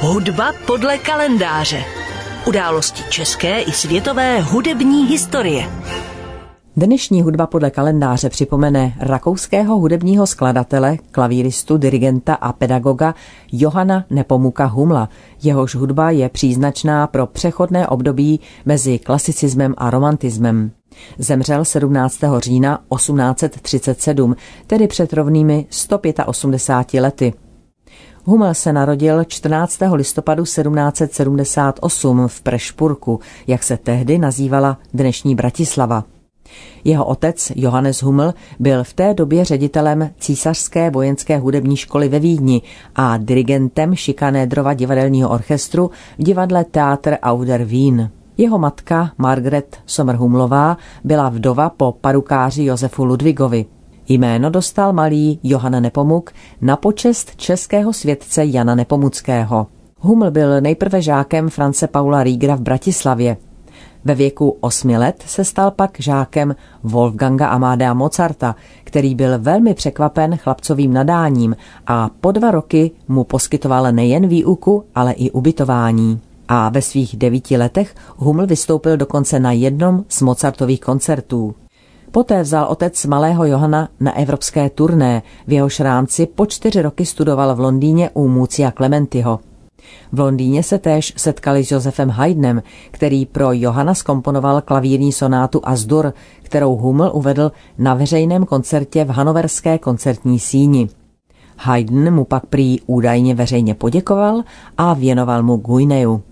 Hudba podle kalendáře. Události české i světové hudební historie. Dnešní hudba podle kalendáře připomene rakouského hudebního skladatele, klavíristu, dirigenta a pedagoga Johana Nepomuka Humla. Jehož hudba je příznačná pro přechodné období mezi klasicismem a romantismem. Zemřel 17. října 1837, tedy před rovnými 185 lety. Hummel se narodil 14. listopadu 1778 v Prešpurku, jak se tehdy nazývala dnešní Bratislava. Jeho otec Johannes Hummel byl v té době ředitelem císařské vojenské hudební školy ve Vídni a dirigentem Šikanédrova divadelního orchestru v divadle Theater Auder Wien. Jeho matka Margaret Sommerhumlová byla vdova po parukáři Josefu Ludvigovi. Jméno dostal malý Johann Nepomuk na počest českého světce Jana Nepomuckého. Huml byl nejprve žákem France Paula Riegera v Bratislavě. Ve věku osmi let se stal pak žákem Wolfganga Amadea Mozarta, který byl velmi překvapen chlapcovým nadáním a po dva roky mu poskytoval nejen výuku, ale i ubytování. A ve svých devíti letech Huml vystoupil dokonce na jednom z Mozartových koncertů. Poté vzal otec malého Johana na evropské turné, v jehož rámci po čtyři roky studoval v Londýně u Mucia Clementiho. V Londýně se též setkali s Josefem Haydnem, který pro Johana skomponoval klavírní sonátu Azdur, kterou Hummel uvedl na veřejném koncertě v hanoverské koncertní síni. Haydn mu pak prý údajně veřejně poděkoval a věnoval mu Guineju.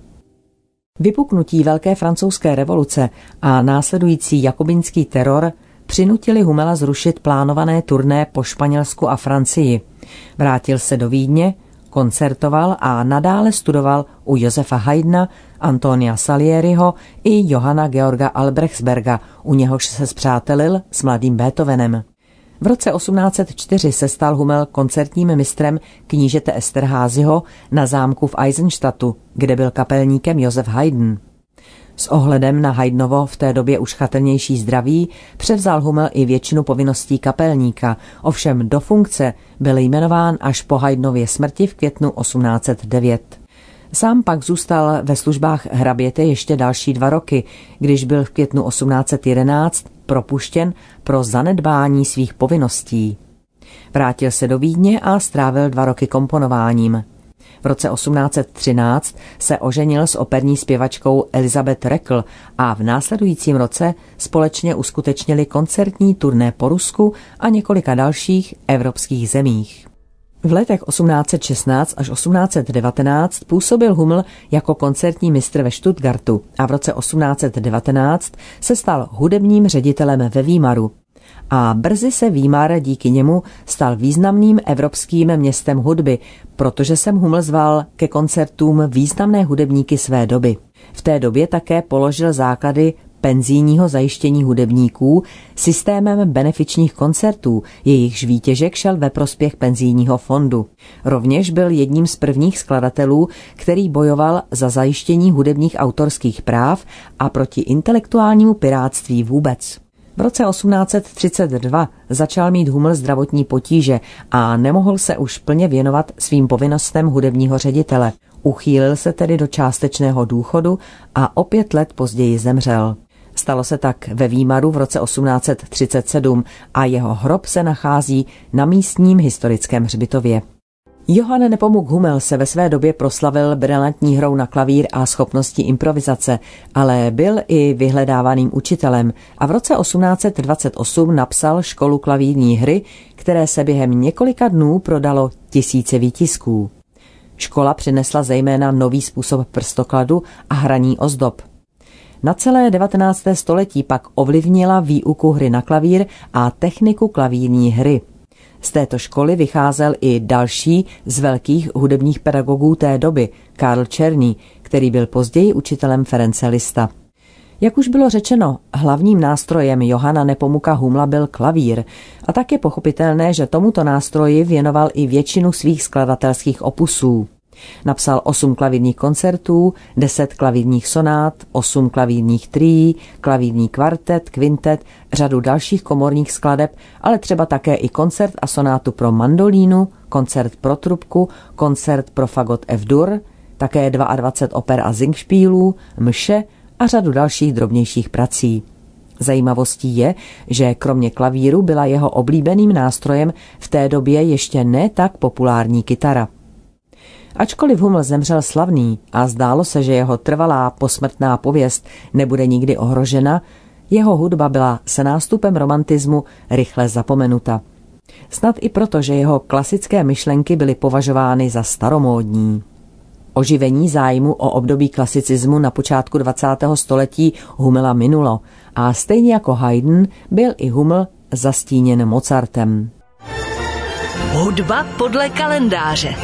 Vypuknutí Velké francouzské revoluce a následující jakobinský teror přinutili Humela zrušit plánované turné po Španělsku a Francii. Vrátil se do Vídně, koncertoval a nadále studoval u Josefa Haydna, Antonia Salieriho i Johanna Georga Albrechtsberga, u něhož se zpřátelil s mladým Beethovenem. V roce 1804 se stal Hummel koncertním mistrem knížete Esterházyho na zámku v Eisenstadtu, kde byl kapelníkem Josef Haydn. S ohledem na Haydnovo v té době už chatelnější zdraví převzal Hummel i většinu povinností kapelníka, ovšem do funkce byl jmenován až po Haydnově smrti v květnu 1809. Sám pak zůstal ve službách hraběte ještě další dva roky, když byl v květnu 1811 propuštěn pro zanedbání svých povinností. Vrátil se do Vídně a strávil dva roky komponováním. V roce 1813 se oženil s operní zpěvačkou Elizabeth Rekl a v následujícím roce společně uskutečnili koncertní turné po Rusku a několika dalších evropských zemích. V letech 1816 až 1819 působil Hummel jako koncertní mistr ve Stuttgartu a v roce 1819 se stal hudebním ředitelem ve Výmaru a brzy se Výmar díky němu stal významným evropským městem hudby, protože jsem Hummel zval ke koncertům významné hudebníky své doby. V té době také položil základy penzijního zajištění hudebníků systémem benefičních koncertů, jejichž výtěžek šel ve prospěch penzijního fondu. Rovněž byl jedním z prvních skladatelů, který bojoval za zajištění hudebních autorských práv a proti intelektuálnímu piráctví vůbec. V roce 1832 začal mít Hummel zdravotní potíže a nemohl se už plně věnovat svým povinnostem hudebního ředitele. Uchýlil se tedy do částečného důchodu a o pět let později zemřel. Stalo se tak ve Výmaru v roce 1837 a jeho hrob se nachází na místním historickém hřbitově. Johann Nepomuk Hummel se ve své době proslavil brilantní hrou na klavír a schopností improvizace, ale byl i vyhledávaným učitelem a v roce 1828 napsal školu klavírní hry, které se během několika dnů prodalo tisíce výtisků. Škola přinesla zejména nový způsob prstokladu a hraní ozdob. Na celé 19. století pak ovlivnila výuku hry na klavír a techniku klavírní hry – z této školy vycházel i další z velkých hudebních pedagogů té doby, Karl Černý, který byl později učitelem Ference Lista. Jak už bylo řečeno, hlavním nástrojem Johana Nepomuka Humla byl klavír a tak je pochopitelné, že tomuto nástroji věnoval i většinu svých skladatelských opusů. Napsal osm klavírních koncertů, deset klavírních sonát, osm klavírních trií, klavírní kvartet, kvintet, řadu dalších komorních skladeb, ale třeba také i koncert a sonátu pro mandolínu, koncert pro trubku, koncert pro fagot F-dur, také 22 oper a zingšpílů, mše a řadu dalších drobnějších prací. Zajímavostí je, že kromě klavíru byla jeho oblíbeným nástrojem v té době ještě ne tak populární kytara. Ačkoliv Hummel zemřel slavný a zdálo se, že jeho trvalá posmrtná pověst nebude nikdy ohrožena, jeho hudba byla se nástupem romantismu rychle zapomenuta. Snad i proto, že jeho klasické myšlenky byly považovány za staromódní. Oživení zájmu o období klasicismu na počátku 20. století Hummela minulo a stejně jako Haydn byl i Hummel zastíněn Mozartem. Hudba podle kalendáře.